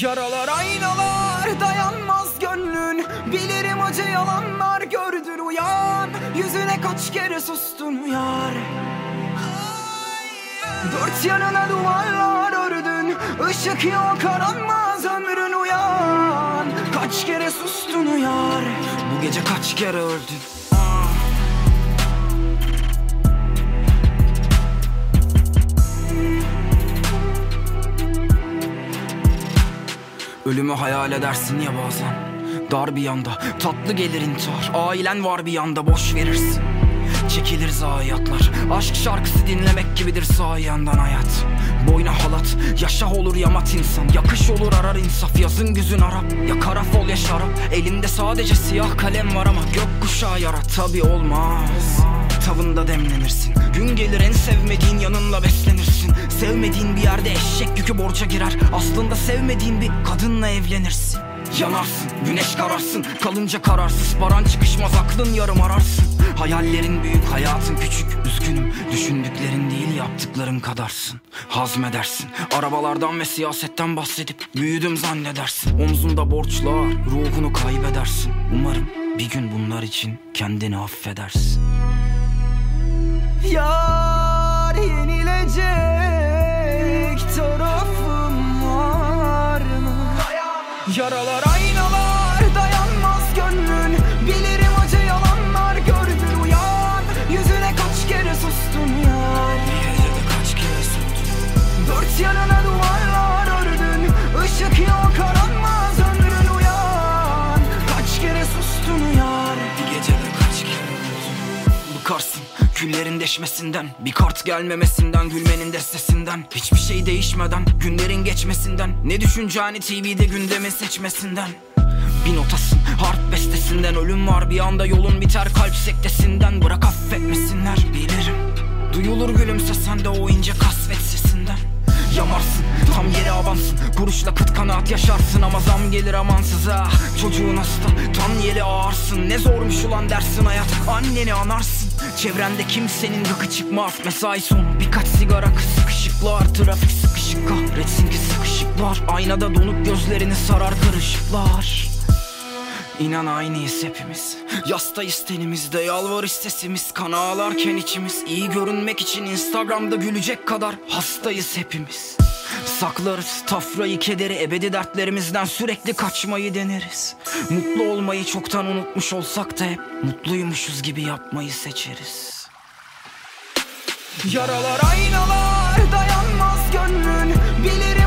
Yaralar aynalar dayanmaz gönlün. Bilirim acı yalanlar gördün uyan. Yüzüne kaç kere sustun yar Dört yanına duvarlar ördün. Işık yok aranmaz ömrün uyan. Kaç kere sustun uyar. Bu gece kaç kere öldün Ölümü hayal edersin ya bazen. Dar bir yanda tatlı gelir intihar Ailen var bir yanda boş verirsin. Çekilir zayiatlar. Aşk şarkısı dinlemek gibidir sağ yandan hayat. Boyna halat Yaşa olur yamat insan. Yakış olur arar insaf Yazın güzün Arap Ya kara fol ya şarap. Elimde sadece siyah kalem var ama Gökkuşağı yarat. Tabi olmaz Tavında demlenirsin. Gün gelir en sevmediğin yanınla beslenirsin. Sevmediğin bir yerde eşek yükü borca girer. Aslında sevmediğin bir kadınla evlenirsin. Yanarsın, güneş kararsın. Kalınca kararsız, paran çıkışmaz Aklın yarım ararsın. Hayallerin büyük, hayatın küçük. Üzgünüm, düşündüklerin değil yaptıkların kadarsın. Hazmedersin. Arabalardan ve siyasetten bahsedip Büyüdüm zannedersin. Omzunda borçlar, ruhunu kaybedersin. Umarım bir gün bunlar için kendini affedersin Yar yenilecek tarafım var mı? Yaralar aynalar küllerin deşmesinden Bir kart gelmemesinden Gülmenin destesinden Hiçbir şey değişmeden Günlerin geçmesinden. Ne düşüneceğini TV'de gündemin seçmesinden. Bir notasın harp bestesinden. Ölüm var bir anda yolun biter kalp sektesinden. Bırak affetmesinler bilirim. Duyulur gülümsesen de o ince kasvet sesinden. Yamarsın tam yeri avansın Kuruşla kıt kanaat yaşarsın ama zam gelir amansız ha Çocuğun hasta tam yeri ağırsın Ne zormuş ulan dersin hayat. Anneni anarsın. Çevrende kimsenin gıkı çıkmaz Mesai son. Birkaç sigara kısık ışıklar Trafik sıkışık. Kahretsin ki sıkışıklar. Aynada donuk gözlerini sarar karışıklar İnan aynıyız hepimiz. Yastayız tenimizde yalvar sesimiz Kan ağlarken içimiz. İyi görünmek için Instagram'da gülecek kadar hastayız hepimiz Saklarız safrayı kederi ebedi dertlerimizden sürekli kaçmayı deneriz. Mutlu olmayı çoktan unutmuş olsak da hep mutluymuşuz gibi yapmayı seçeriz. Yaralar aynalar dayanmaz gönlün bilirim